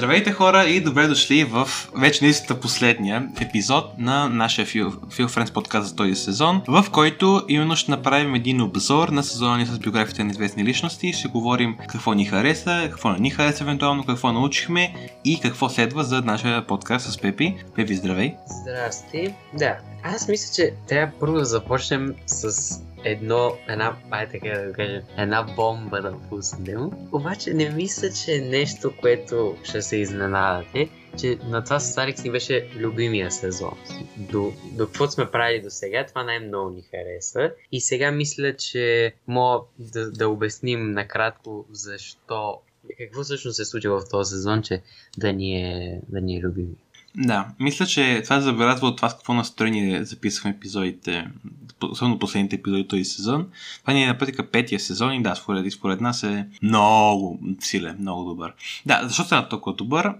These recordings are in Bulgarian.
Здравейте хора и добре дошли в вече наистина последния епизод на нашия Feel, Friends подкаст за този сезон, в който именно ще направим един обзор на сезона ни с биографията на известни личности. Ще говорим какво ни хареса, какво не ни хареса евентуално, какво научихме и какво следва за нашия подкаст с Пепи. Пепи, здравей! Здрасти! Да, аз мисля, че трябва първо да започнем с едно, една, ай така да кажа, една бомба да пуснем. Обаче не мисля, че е нещо, което ще се изненадате, че на това с Алекс ни беше любимия сезон. До, до каквото сме правили до сега, това най-много ни хареса. И сега мисля, че мога да, да обясним накратко защо какво всъщност се случи в този сезон, че да ни е, да ни е любими. Да, мисля, че това забелязва от това с какво настроение записваме епизодите, особено последните епизоди този сезон. Това ни е на практика петия сезон и да, според, според нас е много силен, много добър. Да, защо стана толкова добър?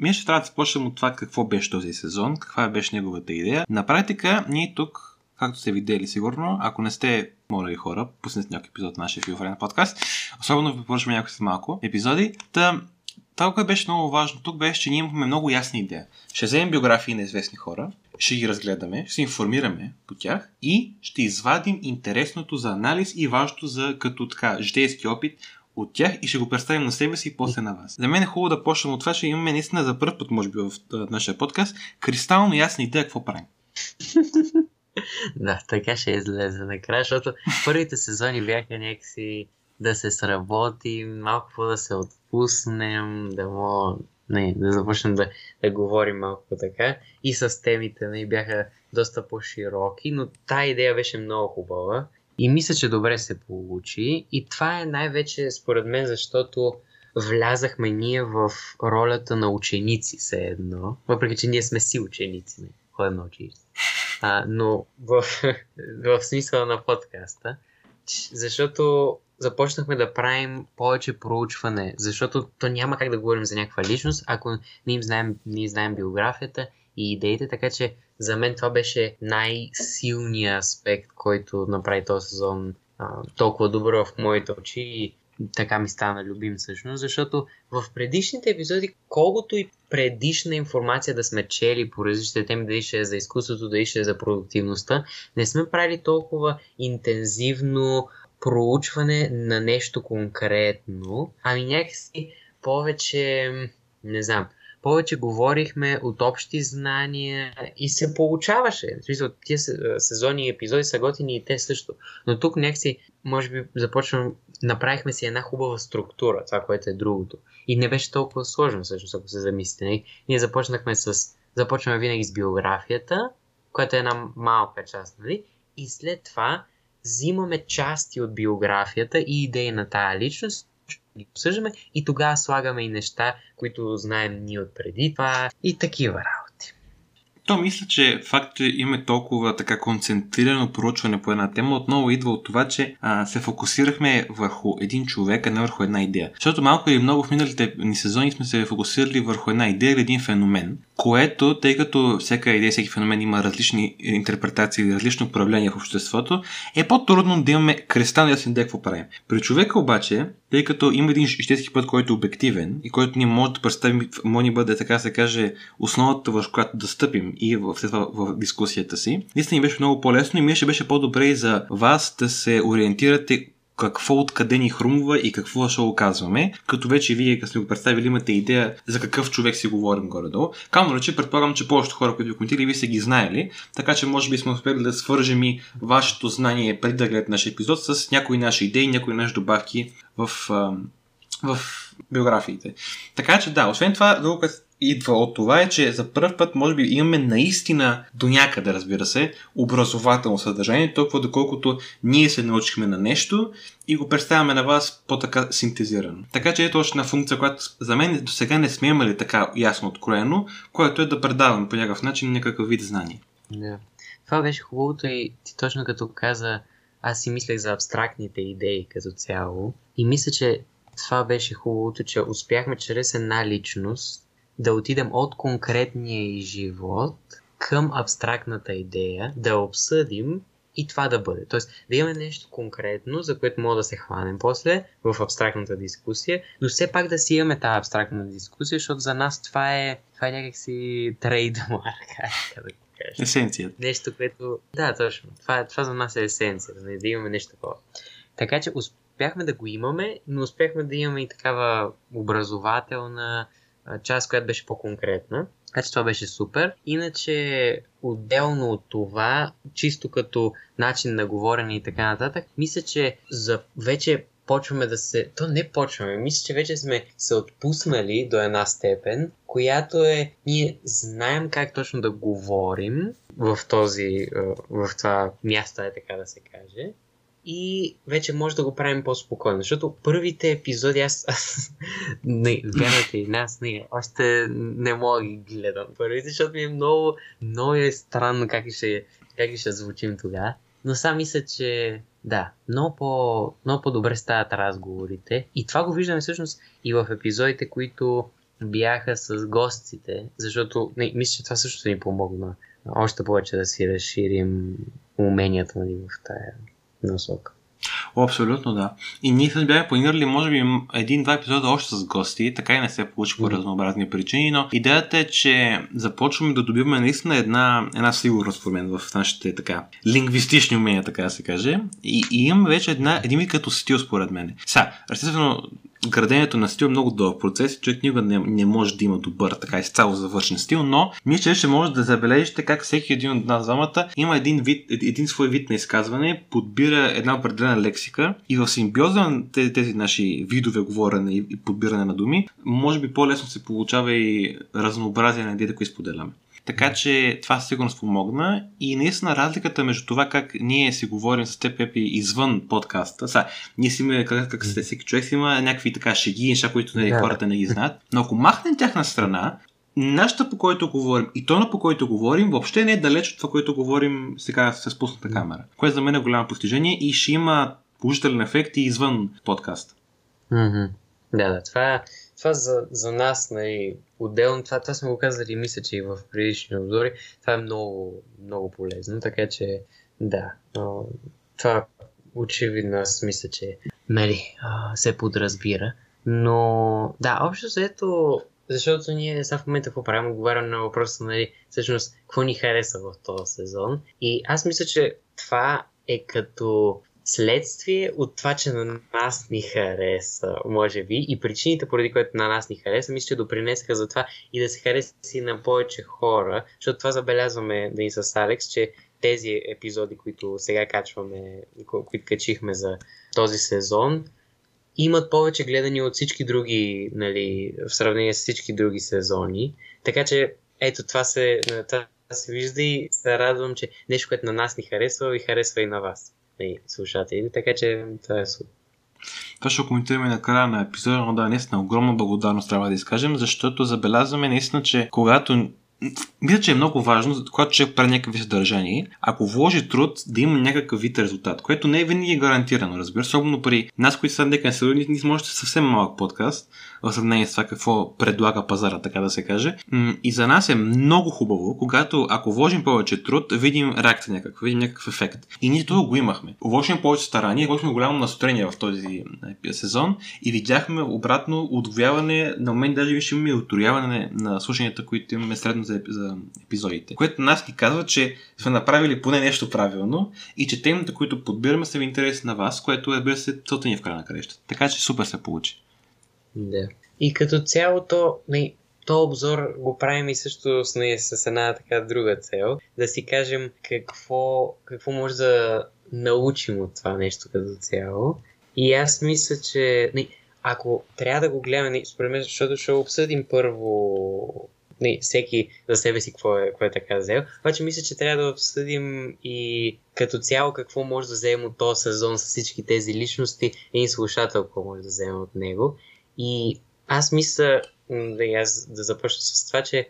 Ние ще трябва да започнем от това какво беше този сезон, каква беше неговата идея. На практика ние тук както сте видели сигурно, ако не сте, моля ви хора, пуснете някой епизод на нашия Филфрен подкаст. Особено ви поръчваме някои след малко епизоди. Та, това, което беше много важно тук, беше, че ние имахме много ясна идея. Ще вземем биографии на известни хора, ще ги разгледаме, ще се информираме по тях и ще извадим интересното за анализ и важното за като така житейски опит от тях и ще го представим на себе си и после на вас. За мен е хубаво да почнем от това, че имаме наистина за първ път, може би в нашия подкаст, кристално ясна идея какво правим. да, така ще излезе накрая, защото първите сезони бяха някакси да се сработим, малко да се отпуснем, да мога не, да започнем да, да говорим малко така. И с темите не, бяха доста по-широки, но тази идея беше много хубава. И мисля, че добре се получи. И това е най-вече според мен, защото влязахме ние в ролята на ученици все едно. Въпреки, че ние сме си ученици, не ходим на ученици. А, но в, в смисъла на подкаста. Защото започнахме да правим повече проучване, защото то няма как да говорим за някаква личност, ако не им знаем, не им знаем биографията и идеите, така че за мен това беше най-силният аспект, който направи този сезон а, толкова добър в моите очи и така ми стана любим всъщност, защото в предишните епизоди, колкото и предишна информация да сме чели по различните теми, дали ще е за изкуството, дали ще е за продуктивността, не сме правили толкова интензивно проучване на нещо конкретно, ами някакси повече, не знам, повече говорихме от общи знания и се получаваше. В смисъл, тия сезони и епизоди са готини и те също. Но тук някакси, може би, започвам, направихме си една хубава структура, това, което е другото. И не беше толкова сложно, всъщност, ако се замислите. Нали? Ние започнахме с, започваме винаги с биографията, която е една малка част, нали? И след това взимаме части от биографията и идеи на тая личност, ги обсъждаме и тогава слагаме и неща, които знаем ние от преди това и такива работи. То мисля, че факт, че има толкова така концентрирано проучване по една тема, отново идва от това, че а, се фокусирахме върху един човек, а не върху една идея. Защото малко или много в миналите ни сезони сме се фокусирали върху една идея или един феномен, което, тъй като всяка идея, всеки феномен има различни интерпретации или различно управление в обществото, е по-трудно да имаме кристално ясен идея какво правим. При човека обаче, тъй като има един житейски път, който е обективен и който ние може да представим, може да бъде така се каже, основата, в която да стъпим и в, това в дискусията си, наистина беше много по-лесно и ми ще беше по-добре и за вас да се ориентирате какво откъде ни хрумва и какво ще оказваме, като вече вие, като сте го представили, имате идея за какъв човек си говорим горе-долу. Камо че предполагам, че повечето хора, които ви коментирали, вие сте ги знаели, така че може би сме успели да свържем и вашето знание преди да гледате нашия епизод с някои наши идеи, някои наши добавки в, в биографиите. Така че да, освен това, друго, което идва от това е, че за първ път може би имаме наистина до някъде, разбира се, образователно съдържание, толкова доколкото ние се научихме на нещо и го представяме на вас по-така синтезирано. Така че ето още една функция, която за мен до сега не сме имали така ясно откроено, което е да предавам по някакъв начин някакъв вид знание. Да. Това беше хубавото и ти точно като каза, аз си мислех за абстрактните идеи като цяло и мисля, че това беше хубавото, че успяхме чрез една личност да отидем от конкретния живот към абстрактната идея, да обсъдим и това да бъде. Тоест да имаме нещо конкретно, за което мога да се хванем после в абстрактната дискусия, но все пак да си имаме тази абстрактна дискусия, защото за нас това е, това е някакси трейдмарк, да кажа. Есенцията. Нещо, което... Да, точно. Това, това за нас е есенция, да, да имаме нещо такова. Така че успяхме да го имаме, но успяхме да имаме и такава образователна част, която беше по-конкретна. Така че това беше супер. Иначе, отделно от това, чисто като начин на говорене и така нататък, мисля, че за вече почваме да се... То не почваме, мисля, че вече сме се отпуснали до една степен, която е... Ние знаем как точно да говорим в този... в това място, е така да се каже и вече може да го правим по-спокойно. Защото първите епизоди аз, аз не, вярвате и нас, не, още не мога да ги гледам първите, защото ми е много, много е странно как ще, как ще звучим тогава. Но сам мисля, че да, много, по, много по-добре стават разговорите. И това го виждаме всъщност и в епизодите, които бяха с гостите, защото не, мисля, че това също ни помогна още повече да си разширим уменията ни в тая насока. О, абсолютно да. И ние сме бяхме планирали, може би, един-два епизода още с гости, така и не се получи по разнообразни причини, но идеята е, че започваме да добиваме наистина една, една сигурност, според мен, в нашите така лингвистични умения, така да се каже. И, и имаме вече една, един вид като стил, според мен. Сега, естествено, градението на стил е много дълъг процес и човек никога не, не може да има добър, така изцяло завършен стил, но мисля, че може да забележите как всеки един от нас двамата има един, вид, един свой вид на изказване, подбира една определена лексика и в симбиоза на тези, тези наши видове говорене и подбиране на думи, може би по-лесно се получава и разнообразие на идеите, които споделяме. Така че това сигурно спомогна и наистина разликата между това как ние си говорим с теб, Пепи, извън подкаста. Са, ние си имаме, как, как сте, всеки човек си има някакви така шеги, неща, които не, хората не ги знаят. Но ако махнем тях на страна, нашата по който говорим и тона по който говорим въобще не е далеч от това, което говорим сега с спусната камера. Което за мен е голямо постижение и ще има положителен ефект и извън подкаста. Mm-hmm. Да, да, това, това за, за нас, нали, отделно, това, това сме го казали, мисля, че и в предишни обзори, това е много, много полезно, така че да, но, това очевидно аз мисля, че нали, се подразбира. Но да, общо заето, защото ние сега в момента какво правим, отговарям на въпроса, нали, всъщност, какво ни хареса в този сезон. И аз мисля, че това е като следствие от това, че на нас ни хареса, може би, и причините, поради които на нас ни хареса, мисля, че допринесаха за това и да се хареса и на повече хора, защото това забелязваме да и с Алекс, че тези епизоди, които сега качваме, които качихме за този сезон, имат повече гледани от всички други, нали, в сравнение с всички други сезони. Така че, ето, това се, това се вижда и се радвам, че нещо, което на нас ни харесва, и харесва и на вас и слушатели, така че това е супер. Това ще коментираме на края на епизода, но да, наистина огромна благодарност трябва да изкажем, защото забелязваме наистина, че когато мисля, че е много важно, когато човек прави някакви съдържания, ако вложи труд, да има някакъв вид резултат, което не е винаги гарантирано, разбира особено при нас, които са нека не ние сме още съвсем малък подкаст, в сравнение с това какво предлага пазара, така да се каже. И за нас е много хубаво, когато ако вложим повече труд, видим реакция някаква, видим някакъв ефект. И ние това го имахме. Вложим повече старание, вложим голямо настроение в този е, сезон и видяхме обратно удвояване, на момент даже виж имаме отрояване на слушанията, които имаме средно за, за епизодите. Което нас ни казва, че сме направили поне нещо правилно и че темите, които подбираме, са в интерес на вас, което е без целта ни в края на креща. Така че супер се получи. Да. И като цяло то, не, то обзор го правим и също с, не, с една така друга цел, да си кажем какво, какво може да научим от това нещо като цяло. И аз мисля, че не, ако трябва да го гледаме, според мен, защото ще обсъдим първо не, всеки за себе си какво е, какво е така взел. Обаче мисля, че трябва да обсъдим и като цяло какво може да вземем от този сезон с всички тези личности, един слушател какво може да вземе от него. И аз мисля, да, аз да започна с това, че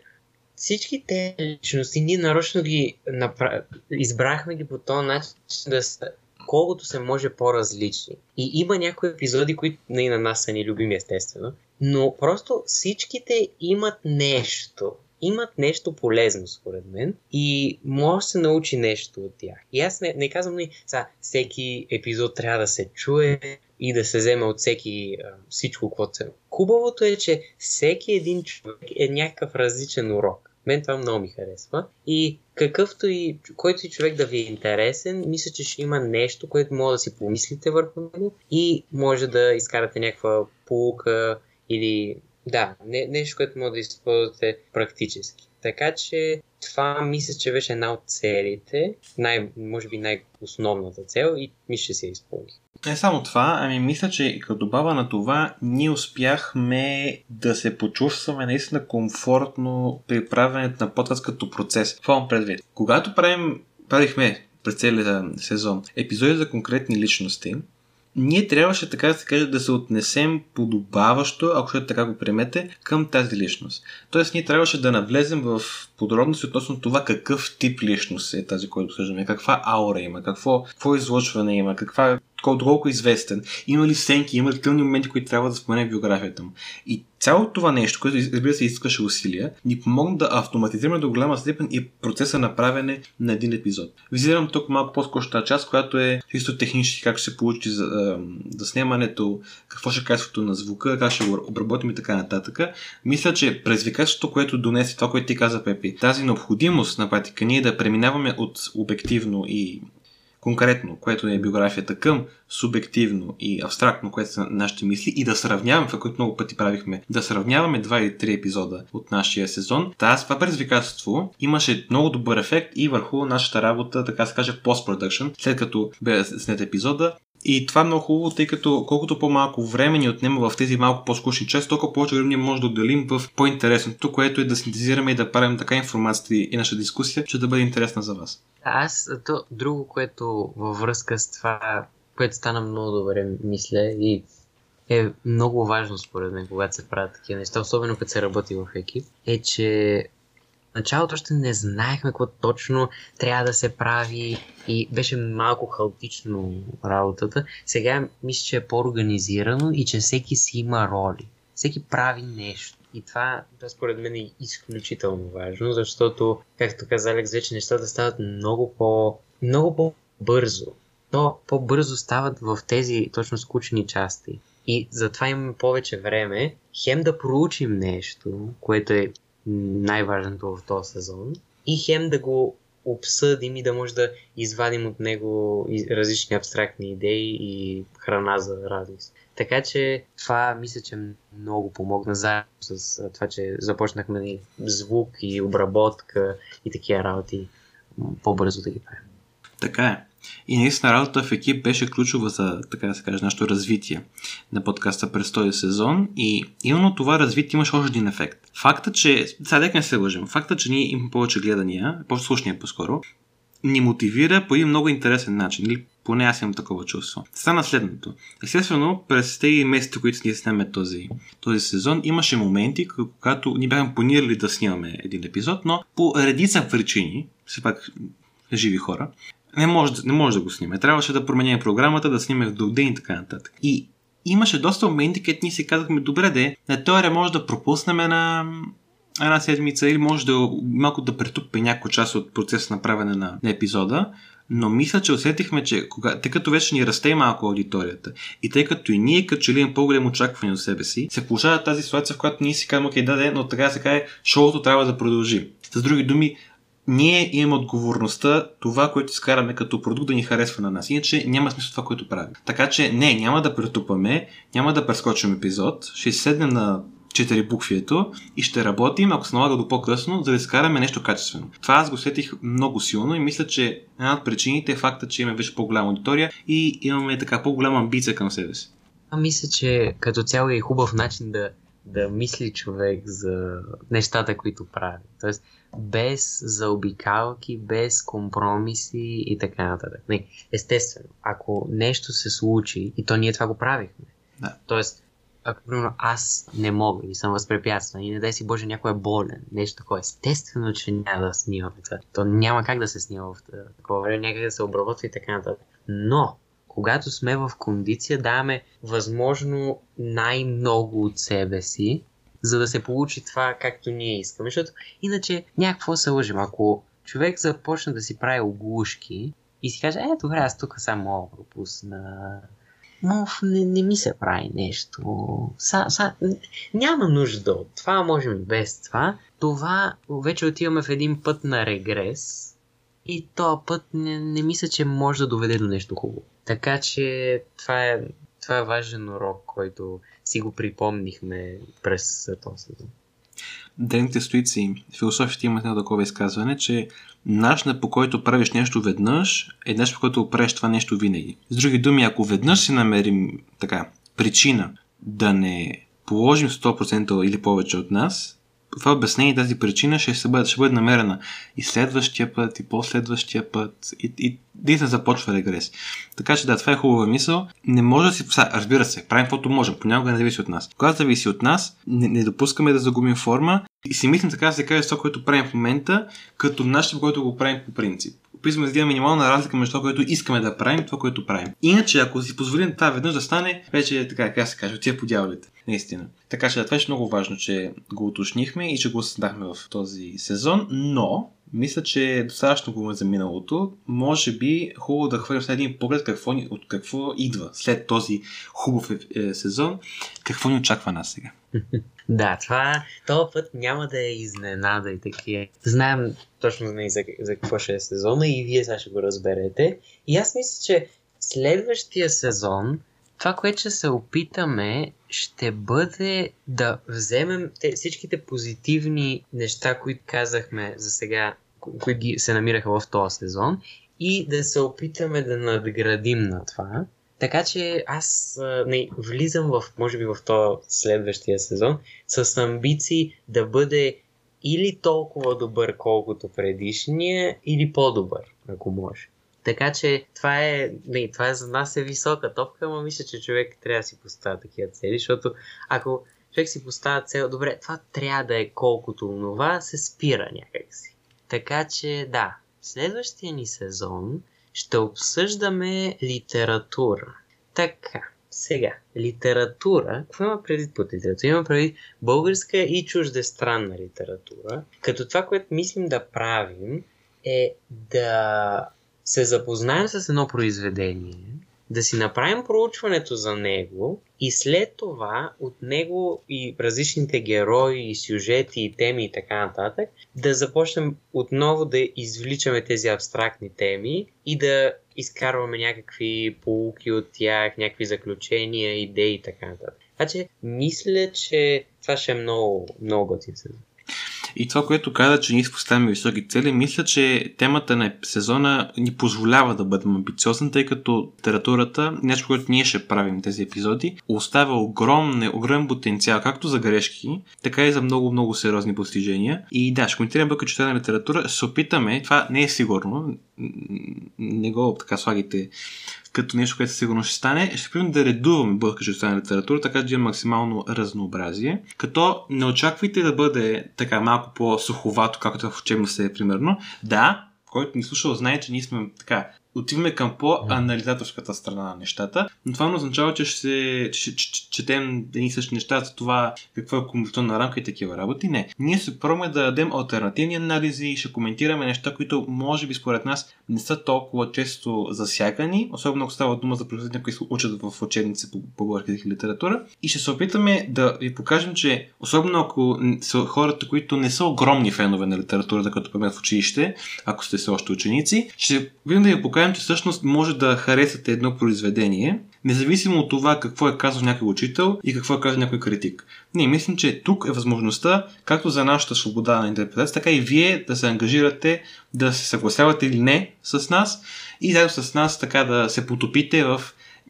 всички те личности, ние нарочно ги направ... избрахме ги по този начин да са колкото се може по-различни. И има някои епизоди, които не на нас са ни любими, естествено, но просто всичките имат нещо. имат нещо полезно, според мен, и може да се научи нещо от тях. И аз не, не казвам, ли, са, всеки епизод трябва да се чуе и да се вземе от всеки всичко, което се. Хубавото е, че всеки един човек е някакъв различен урок. Мен това много ми харесва. И какъвто и, който и човек да ви е интересен, мисля, че ще има нещо, което може да си помислите върху него и може да изкарате някаква полука или да, не, нещо, което може да използвате практически. Така че това мисля, че беше една от целите, най, може би най-основната цел и мисля, че се изпълни. Не само това, ами мисля, че като добава на това, ние успяхме да се почувстваме наистина комфортно при правенето на подкаст като процес. Това предвид. Когато правим, правихме през целия сезон епизоди за конкретни личности, ние трябваше така да се каже да се отнесем подобаващо, ако ще така го приемете, към тази личност. Тоест ние трябваше да навлезем в подробности относно това какъв тип личност е тази, който обсъждаме, каква аура има, какво, какво излъчване има, каква колко известен, има ли сценки, има ли тъмни моменти, които трябва да спомене в биографията му. И цялото това нещо, което разбира се искаше усилия, ни помогна да автоматизираме до голяма степен и процеса на правене на един епизод. Визирам тук малко по-скорошната част, която е чисто технически как ще се получи за, за снимането, какво ще е качеството на звука, как ще го обработим и така нататък. Мисля, че предизвикателството, което донесе това, което ти каза, Пепи, тази необходимост на практика ние да преминаваме от обективно и конкретно, което е биографията към субективно и абстрактно, което са нашите мисли и да сравняваме, това, което много пъти правихме, да сравняваме два или три епизода от нашия сезон. Та, това предизвикателство имаше много добър ефект и върху нашата работа, така се каже, постпродъкшн, след като бе снет епизода и това е много хубаво, тъй като колкото по-малко време ни отнема в тези малко по-скучни части, толкова повече време ние може да отделим в по-интересното, което е да синтезираме и да правим така информацията и наша дискусия, че да бъде интересна за вас. Аз, то, друго, което във връзка с това, което стана много добре, мисля и е много важно според мен, когато се правят такива неща, особено като се работи в екип, е, че началото още не знаехме какво точно трябва да се прави и беше малко хаотично работата. Сега мисля, че е по-организирано и че всеки си има роли. Всеки прави нещо. И това, това според мен е изключително важно, защото, както каза Алекс, вече нещата стават много по, много по-бързо. То по-бързо стават в тези точно скучни части. И затова имаме повече време, хем да проучим нещо, което е най-важното в този сезон. И хем да го обсъдим и да може да извадим от него различни абстрактни идеи и храна за размисъл. Така че това мисля, че много помогна заедно с това, че започнахме звук и обработка и такива работи по-бързо да ги правим. Така е. И наистина работата в екип беше ключова за, така да се каже, нашето развитие на подкаста през този сезон и именно това развитие имаше още един ефект. Факта, че, сега не се лъжим, факта, че ние имаме повече гледания, повече слушания по-скоро, ни мотивира по един много интересен начин. Или поне аз имам такова чувство. Стана следното. Естествено, през тези месеци, които ние снимаме този, този сезон, имаше моменти, когато ни бяхме планирали да снимаме един епизод, но по редица причини, все пак живи хора, не може, не може да го сниме. Трябваше да променяме програмата, да сниме в друг ден и така нататък. И имаше доста моменти, където ние си казахме, добре де, на теория може да пропуснем на една седмица или може да малко да претупи някоя част от процеса на правене на, на епизода, но мисля, че усетихме, че кога, тъй като вече ни расте малко аудиторията и тъй като и ние като че ли имаме по-голем очакване от себе си, се получава тази ситуация, в която ние си казваме, окей, да, да, но така се каже, шоуто трябва да продължи. С други думи, ние имаме отговорността това, което изкараме като продукт да ни харесва на нас. Иначе няма смисъл това, което правим. Така че не, няма да претупаме, няма да прескочим епизод, ще седнем на 4 буквието и ще работим, ако се налага до по-късно, за да изкараме нещо качествено. Това аз го сетих много силно и мисля, че една от причините е факта, че имаме вече по-голяма аудитория и имаме така по-голяма амбиция към себе си. А мисля, че като цяло е хубав начин да, да мисли човек за нещата, които прави. Тоест, без заобикалки, без компромиси и така нататък. Не, естествено, ако нещо се случи, и то ние това го правихме. Да. Тоест, ако примерно аз не мога и съм възпрепятстван и не дай си Боже някой е болен, нещо такова, естествено, че няма да снимаме това. То няма как да се снима в такова време, някак да се обработва и така нататък. Но, когато сме в кондиция, даваме възможно най-много от себе си за да се получи това както ние искаме. Защото иначе някакво се лъжим. Ако човек започне да си прави оглушки и си каже, е, добре, аз тук само мога пропусна. Но не, не ми се прави нещо. Са, са, няма нужда от това, можем без това. Това вече отиваме в един път на регрес и този път не, не мисля, че може да доведе до нещо хубаво. Така че това е, това е важен урок, който си го припомнихме през този сезон. Древните стоици, философите имат едно такова изказване, че начинът по който правиш нещо веднъж е нещо по който правиш това нещо винаги. С други думи, ако веднъж си намерим така причина да не положим 100% или повече от нас, това обяснение и тази причина ще, се бъде, ще бъде намерена и следващия път, и последващия път, и, и наистина започва регрес. Така че да, това е хубава мисъл. Не може да си... Разбира се, правим каквото можем, понякога не зависи от нас. Когато зависи от нас, не, не допускаме да загубим форма и си мислим така да се каже това, което правим в момента, като начин, който го правим по принцип описваме да има минимална разлика между това, което искаме да правим и това, което правим. Иначе, ако си позволим това веднъж да стане, вече е така, как се каже, отива по дяволите. Наистина. Така че това е много важно, че го уточнихме и че го осъзнахме в този сезон, но мисля, че е достатъчно го за миналото. Може би хубаво да хвърлим един поглед какво ни, от какво идва след този хубав е, е, сезон. Какво ни очаква нас сега? Да, това този път няма да е изненада и такива. Знаем точно не за, за какво ще е сезона и вие сега ще го разберете. И аз мисля, че следващия сезон това, което ще се опитаме, ще бъде да вземем те, всичките позитивни неща, които казахме за сега, които ги се намираха в този сезон и да се опитаме да надградим на това. Така че аз не, влизам в, може би в този следващия сезон с амбиции да бъде или толкова добър, колкото предишния, или по-добър, ако може. Така че това е, не, това е за нас е висока топка, но мисля, че човек трябва да си поставя такива цели, защото ако човек си поставя цел, добре, това трябва да е колкото това, се спира някакси. Така че да, следващия ни сезон ще обсъждаме литература. Така, сега, литература, какво има преди под литература? Има преди българска и чуждестранна литература, като това, което мислим да правим е да се запознаем с едно произведение, да си направим проучването за него и след това от него и различните герои, и сюжети, и теми и така нататък, да започнем отново да извличаме тези абстрактни теми и да изкарваме някакви полуки от тях, някакви заключения, идеи и така нататък. Така че мисля, че това ще е много, много готин сезон. И това, което каза, че ние поставяме високи цели, мисля, че темата на сезона ни позволява да бъдем амбициозни, тъй като литературата, нещо, което ние ще правим тези епизоди, оставя огромен, огромен потенциал, както за грешки, така и за много-много сериозни постижения. И да, ще коментираме бъка четена литература, ще се опитаме, това не е сигурно, не го така слагите като нещо, което сигурно ще стане, ще опитаме да редуваме българска четена литература, така да има максимално разнообразие. Като не очаквайте да бъде така малко по-суховато, както в учебно се е примерно. Да, който ни слушал, знае, че ние сме така отиваме към по-анализаторската страна на нещата, но това не означава, че ще, се, че, че, че четем едни същи неща за това какво е комуникационна рамка и такива работи. Не. Ние се пробваме да дадем альтернативни анализи и ще коментираме неща, които може би според нас не са толкова често засягани, особено ако става дума за произведения, които учат в учебници по, по българска литература. И ще се опитаме да ви покажем, че особено ако са хората, които не са огромни фенове на литературата, като пъмят в училище, ако сте все още ученици, ще видим да ви покажем кажем, че всъщност може да харесате едно произведение, независимо от това какво е казал някой учител и какво е казал някой критик. Ние мислим, че тук е възможността, както за нашата свобода на интерпретация, така и вие да се ангажирате, да се съгласявате или не с нас и заедно с нас така да се потопите в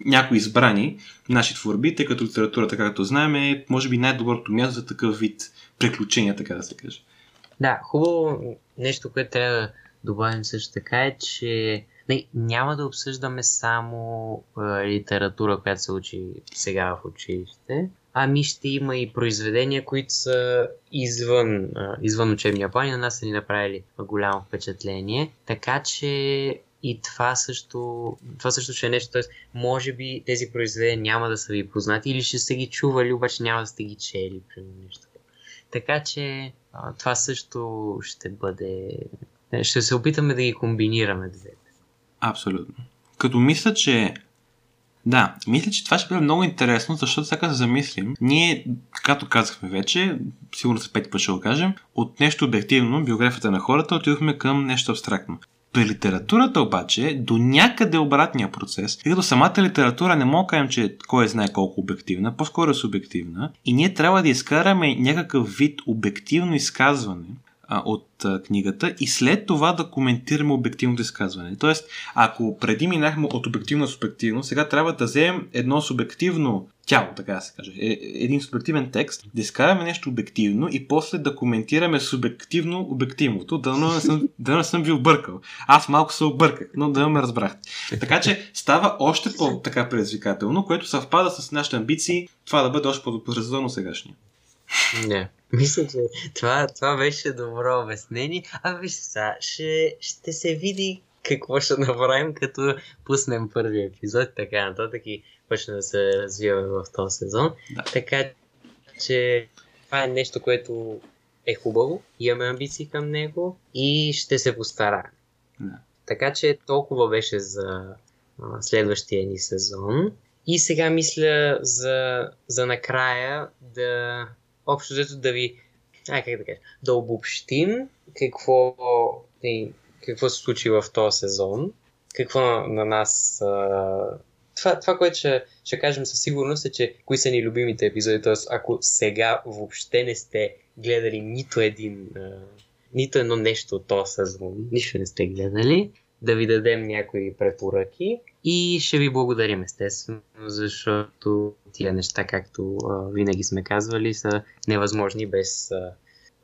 някои избрани наши творби, тъй като литературата, както знаем, е може би най-доброто място за такъв вид приключения, така да се каже. Да, хубаво нещо, което трябва да добавим също така е, че няма да обсъждаме само литература, която се учи сега в училище, ами ще има и произведения, които са извън, извън учебния план и на нас са ни направили голямо впечатление. Така че и това също, това също ще е нещо, т.е. може би тези произведения няма да са ви познати или ще сте ги чували, обаче няма да сте ги чели, примерно нещо. Така че това също ще бъде... Ще се опитаме да ги комбинираме двете. Абсолютно. Като мисля, че да, мисля, че това ще бъде много интересно, защото сега се замислим, ние, както казахме вече, сигурно за пети път ще го кажем, от нещо обективно, биографията на хората, отидохме към нещо абстрактно. При литературата обаче до някъде обратния процес, тъй като самата литература не мога да кажем, че кой знае колко обективна, по-скоро е субективна и ние трябва да изкараме някакъв вид обективно изказване, от книгата и след това да коментираме обективното изказване. Тоест, ако преди минахме от обективно на субективно, сега трябва да вземем едно субективно тяло, така да се каже, е, един субективен текст, да изкараме нещо обективно и после да коментираме субективно обективното, да не съм, да не съм ви объркал. Аз малко се обърках, но да ме разбрахте. Така че става още по-така предизвикателно, което съвпада с нашите амбиции това да бъде още по-добре сегашния. Не. Мисля, че това, това беше добро обяснение. А виж сега, ще, ще се види какво ще направим, като пуснем първи епизод, така нататък и почне да се развиваме в този сезон. Да. Така че това е нещо, което е хубаво, имаме амбиции към него и ще се постараем. Да. Така че толкова беше за а, следващия ни сезон. И сега мисля за, за накрая да общо взето да ви, а, как да кажа, да обобщим какво, какво се случи в този сезон, какво на, на нас а, това, това, което ще, ще кажем със сигурност е, че кои са ни любимите епизоди. Т.е. ако сега въобще не сте гледали нито един, а, нито едно нещо от този сезон, нищо не сте гледали, да ви дадем някои препоръки и ще ви благодарим естествено, защото тия неща, както а, винаги сме казвали, са невъзможни без а,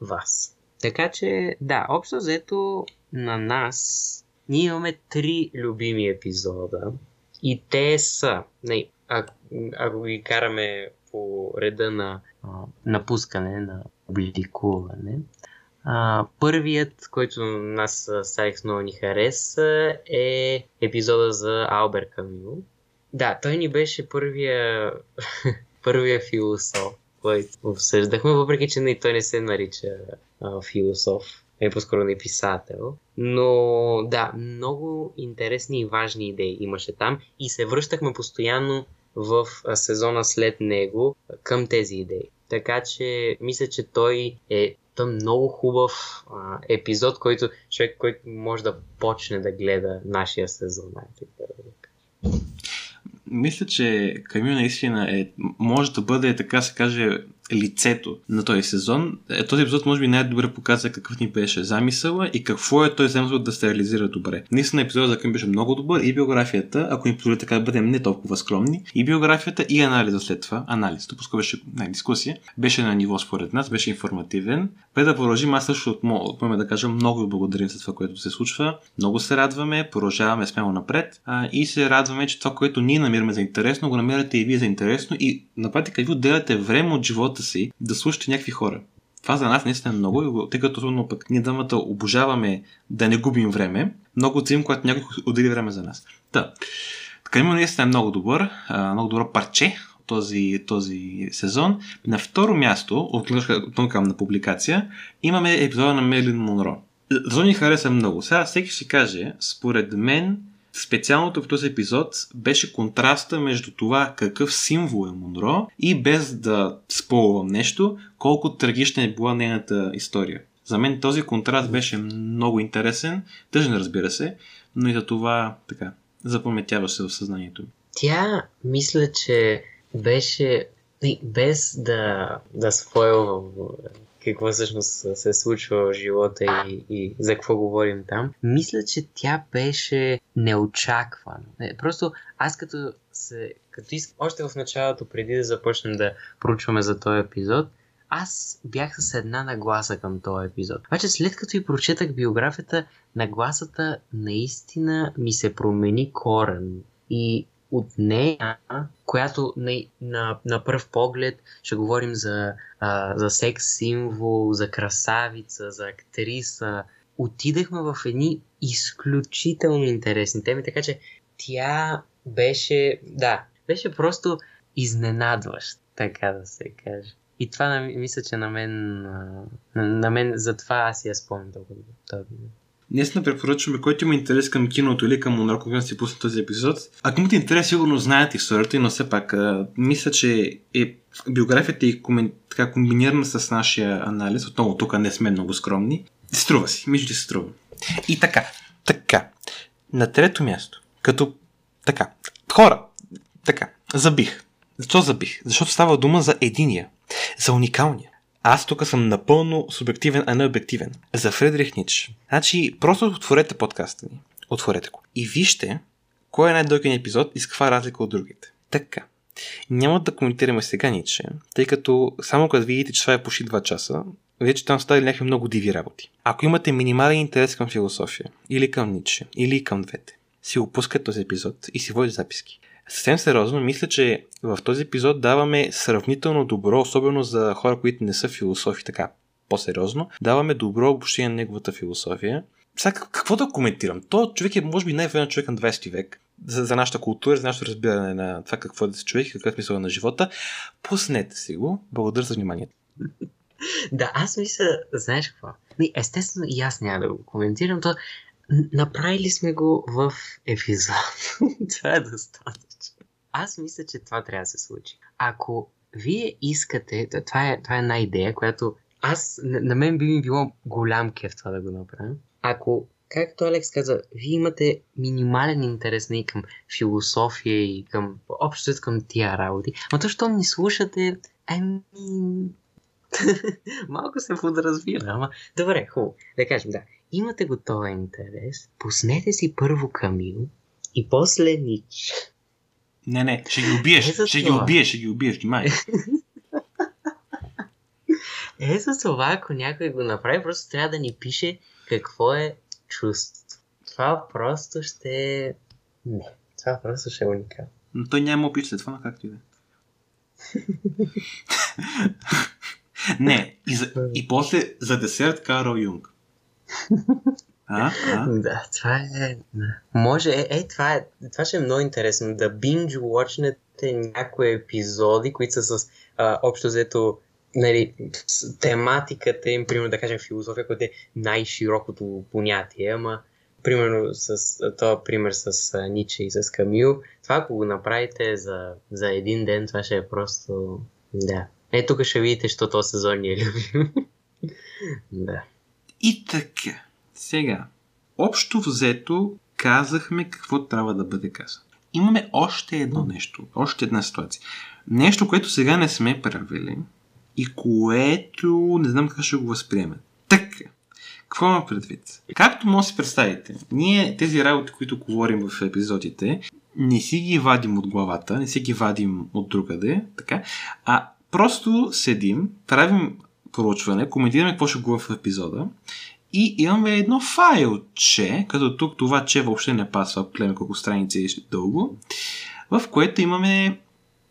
вас. Така че, да, общо взето на нас ние имаме три любими епизода и те са, не, ако, ако ги караме по реда на а, напускане, на публикуване, а, първият, който нас с Алекс много ни хареса е епизода за Албер Камил. Да, той ни беше първия, първия философ, който обсъждахме, въпреки че не, той не се нарича а, философ, е по-скоро не писател. Но да, много интересни и важни идеи имаше там и се връщахме постоянно в сезона след него към тези идеи. Така че мисля, че той е Та много хубав а, епизод, който човек, който може да почне да гледа нашия сезон. Мисля, че Камил наистина е, може да бъде, така се каже, лицето на този сезон. Е, този епизод може би най-добре показва какъв ни беше замисъла и какво е той замисъл да се реализира добре. Наистина епизодът за към беше много добър и биографията, ако ни позволи така да бъдем не толкова скромни, и биографията и анализа след това, анализ, по беше не, дискусия, беше на ниво според нас, беше информативен. Бе да продължим, аз също от да кажа много благодарим за това, което се случва. Много се радваме, продължаваме смело напред а, и се радваме, че това, което ние намираме за интересно, го намирате и вие за интересно и на практика ви отделяте време от живота си да слушате някакви хора. Това за нас наистина е много, тъй като трудно пък ние двамата обожаваме да не губим време. Много ценим, когато някой отдели време за нас. Та, така има наистина много добър, много добро парче този, този сезон. На второ място, от към на публикация, имаме епизода на Мелин Монро. Защо хареса много? Сега всеки ще каже, според мен, Специалното в този епизод беше контраста между това какъв символ е Монро и без да сполвам нещо, колко трагична е била нейната история. За мен този контраст беше много интересен, тъжен разбира се, но и за това така, запаметяваше в съзнанието ми. Тя, мисля, че беше без да, да спойлвам какво всъщност се случва в живота и, и за какво говорим там. Мисля, че тя беше неочаквана. Не, просто аз като се, като иск, още в началото, преди да започнем да проучваме за този епизод, аз бях с една нагласа към този епизод. Обаче след като и прочетах биографията, нагласата наистина ми се промени корен. И от нея, която на, на, на пръв поглед ще говорим за, а, за секс символ, за красавица, за актриса. Отидахме в едни изключително интересни теми, така че тя беше, да, беше просто изненадващ, така да се каже. И това мисля, че на мен, на, на мен затова аз я спомням толкова. Това Наистина препоръчваме, който има интерес към киното или към Монар, когато си пусне този епизод. Ако имате интерес, сигурно знаете историята, но все пак а, мисля, че е, биографията е комен, така, комбинирана с нашия анализ. Отново тук не сме много скромни. Струва си, мисля, че се струва. И така, така. На трето място, като така, хора, така, забих. Защо забих? Защото става дума за единия, за уникалния. Аз тук съм напълно субективен, а не обективен. За Фредрих Нич. Значи, просто отворете подкаста ни. Отворете го. И вижте кой е най-дългият епизод и с каква разлика от другите. Така. Няма да коментираме сега Ниче, тъй като само като видите, че това е почти 2 часа, вече там стали някакви много диви работи. Ако имате минимален интерес към философия, или към Ниче, или към двете, си опускате този епизод и си водите записки. Съвсем сериозно, мисля, че в този епизод даваме сравнително добро, особено за хора, които не са философи, така по-сериозно, даваме добро обобщение на неговата философия. Сега какво да коментирам? То човек е, може би, най-верен човек на 20 век за, за нашата култура, за нашето разбиране на това какво е да се човек и какъв е смисъл на живота. Пуснете си го. Благодаря за вниманието. Да, аз мисля, знаеш какво? Естествено и аз няма да го коментирам. То Направили сме го в епизод. това е достатъчно. Аз мисля, че това трябва да се случи. Ако вие искате, това е, това е една идея, която аз, на, на мен би ми било голям кеф това да го направя. Ако, както Алекс каза, вие имате минимален интерес не, към философия и към общо към тия работи, но то, що ни слушате, ами... Малко се подразбира, ама... Добре, хубаво. Да кажем, да имате го този интерес, пуснете си първо Камил и после Нич. Не, не, ще ги убиеш, е ще това. ги убиеш, ще ги убиеш, внимай. е за това, ако някой го направи, просто трябва да ни пише какво е чувство. Това просто ще... Не, това просто ще е уникално. Но той няма опит това, на както и да е. Не, и, за, и после за десерт Карл Юнг. А? а? Да, това е... Може, е, е, това, е, това ще е много интересно, да binge watchnете някои епизоди, които са с а, общо взето нали, с тематиката им, примерно да кажем философия, която е най-широкото понятие, ама примерно с този пример с Ниче и с Камил, това ако го направите за, за един ден, това ще е просто... Да. Е, тук ще видите, що този сезон ни е любим. да. И така, сега, общо взето казахме какво трябва да бъде казано. Имаме още едно нещо, още една ситуация. Нещо, което сега не сме правили и което не знам как ще го възприеме. Така, какво има предвид? Както може да си представите, ние тези работи, които говорим в епизодите, не си ги вадим от главата, не си ги вадим от другаде, така, а просто седим, правим проучване, коментираме какво ще говорим в епизода и имаме едно файлче, като тук това че въобще не пасва, гледаме колко страници е дълго, в което имаме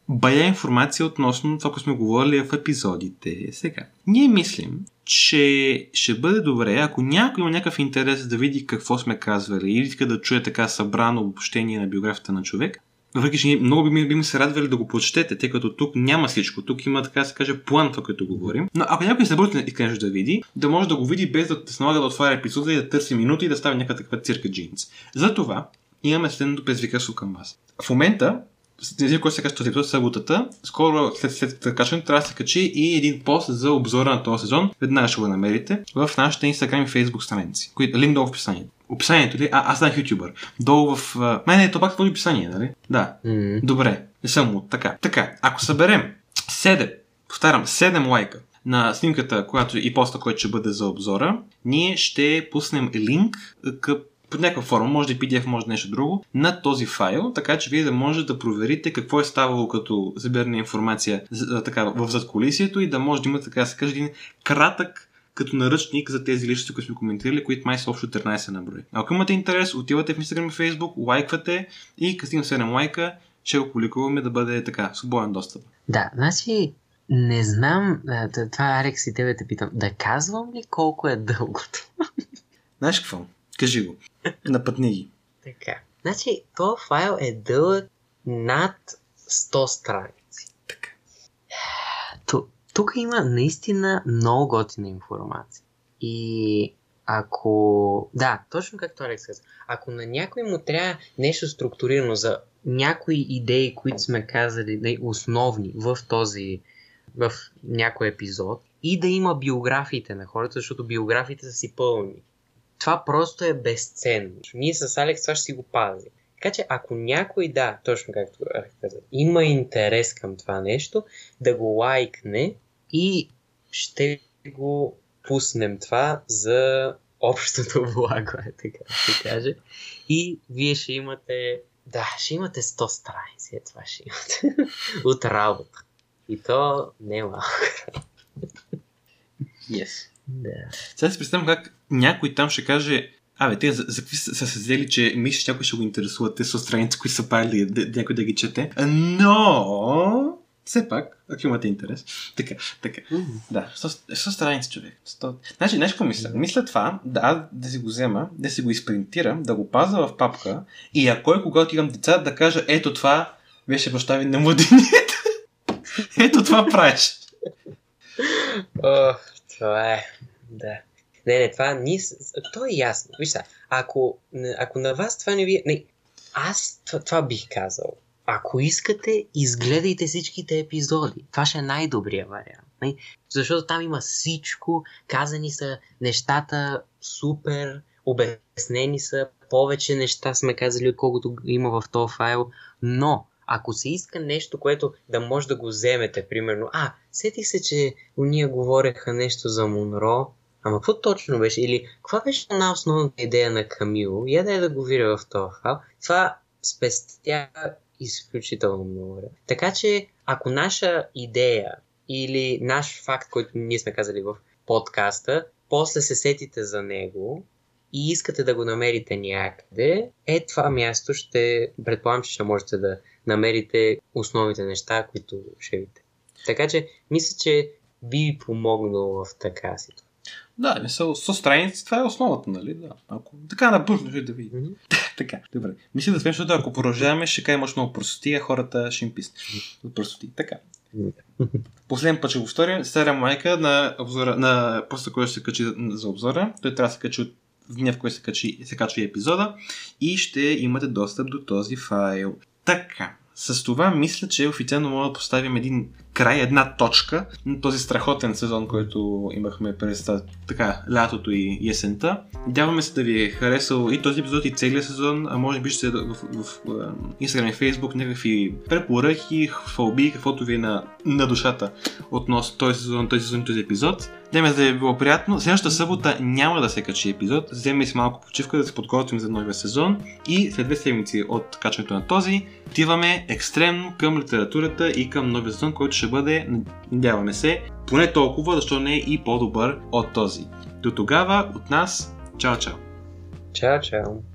бая информация относно това, което сме говорили в епизодите. Сега, ние мислим, че ще бъде добре, ако някой има някакъв интерес да види какво сме казвали или иска да чуе така събрано обобщение на биографията на човек, въпреки, че много би, би ми се радвали да го прочетете, тъй като тук няма всичко. Тук има, така да се каже, план, това, което говорим. Но ако някой се бъде и да види, да може да го види без да се налага да отваря епизода и да търси минути и да става някаква такава цирка джинс. Затова имаме следното предизвикателство към вас. В момента тези, които се качат този епизод съботата, скоро след, след качването трябва да се качи и един пост за обзора на този сезон. Веднага ще го намерите в нашите Instagram и Facebook страници. Линк долу в описанието. Описанието ли? А, аз съм ютубър. Долу в... Не, не, то пак в описание, нали? Да. Mm-hmm. Добре. Не съм от така. Така, ако съберем 7, повтарям, 7 лайка на снимката, която и поста, който ще бъде за обзора, ние ще пуснем линк към под някаква форма, може да е PDF, може да е нещо друго, на този файл, така че вие да можете да проверите какво е ставало като събиране информация така, в задколисието и да може да имате, така да се каже, един кратък като наръчник за тези личности, които сме коментирали, които май са общо 13 на брой. Ако имате интерес, отивате в Instagram и Facebook, лайквате и като стигнем 7 лайка, ще го публикуваме да бъде така, свободен достъп. Да, значи не знам, това Арекс и тебе те питам, да казвам ли колко е дългото? Знаеш какво? Кажи го. Напътни ги. Така. Значи, този файл е дълъг над 100 страници. Тук има наистина много готина информация. И ако... Да, точно както Алекс каза. Ако на някой му трябва нещо структурирано за някои идеи, които сме казали основни в този в някой епизод и да има биографиите на хората, защото биографиите са си пълни. Това просто е безценно. Ние с Алекс това ще си го пазим. Така че ако някой, да, точно както каза, има интерес към това нещо, да го лайкне и ще го пуснем това за общото благо, е така да се каже. И вие ще имате, да, ще имате 100 страници, е това ще имате от работа. И то не е малко. Yes. Да. Сега си представям как някой там ще каже Абе, те за, за какви са, са се взели, че мислиш, някой ще го интересува, те са страници, които са правили, да, някой да ги чете. Но, все пак, ако имате интерес. Така, така. Mm-hmm. Да, 100, 100 страници човек. 100... Значи, нещо какво мисля? Мисля това, да, да си го взема, да си го изпринтирам, да го паза в папка и ако е когато имам деца, да кажа, ето това беше баща ви на младенията. ето това правиш. Ох, това е. Да. Не, не, това ни... То е ясно. Виж сега, ако, ако на вас това не ви... Не, аз това, това бих казал. Ако искате, изгледайте всичките епизоди. Това ще е най-добрият вариант. Не? Защото там има всичко, казани са нещата супер, обяснени са, повече неща сме казали, отколкото има в този файл, но ако се иска нещо, което да може да го вземете, примерно, а, сетих се, че уния говореха нещо за Монро, ама какво точно беше? Или каква беше една основната идея на Камил? Я да е да го видя в този файл. Това спестя изключително много. Така че, ако наша идея или наш факт, който ние сме казали в подкаста, после се сетите за него и искате да го намерите някъде, е това място ще, предполагам, че ще можете да намерите основните неща, които ще видите. Така че, мисля, че би помогнало в така ситуация. Да, са, са страници, това е основата, нали? Да. Ако така набързо ще да видим. Mm-hmm. така, добре. Мисля да сме, защото ако продължаваме, ще кажем още много простоти, а хората ще им писнат от простоти. Така. Последен път ще го повторим. Старя майка на, обзора, на поста, който се качи за обзора. Той трябва да се качи от в деня, в който се, качи, се качва епизода и ще имате достъп до този файл. Така, с това мисля, че официално мога да поставим един край, една точка на този страхотен сезон, който имахме през така, лятото и есента. Надяваме се да ви е харесал и този епизод и целият сезон, а може би ще в, в, в, Instagram и Facebook някакви препоръки, хвалби, каквото ви е на, на душата относно този сезон, този сезон и този епизод. Деме да е било приятно. Следващата събота няма да се качи епизод. Вземе си малко почивка да се подготвим за новия сезон и след две седмици от качването на този отиваме екстремно към литературата и към новия сезон, който ще бъде, надяваме се, поне толкова, защо не е и по-добър от този. До тогава от нас, чао чао! Чао чао!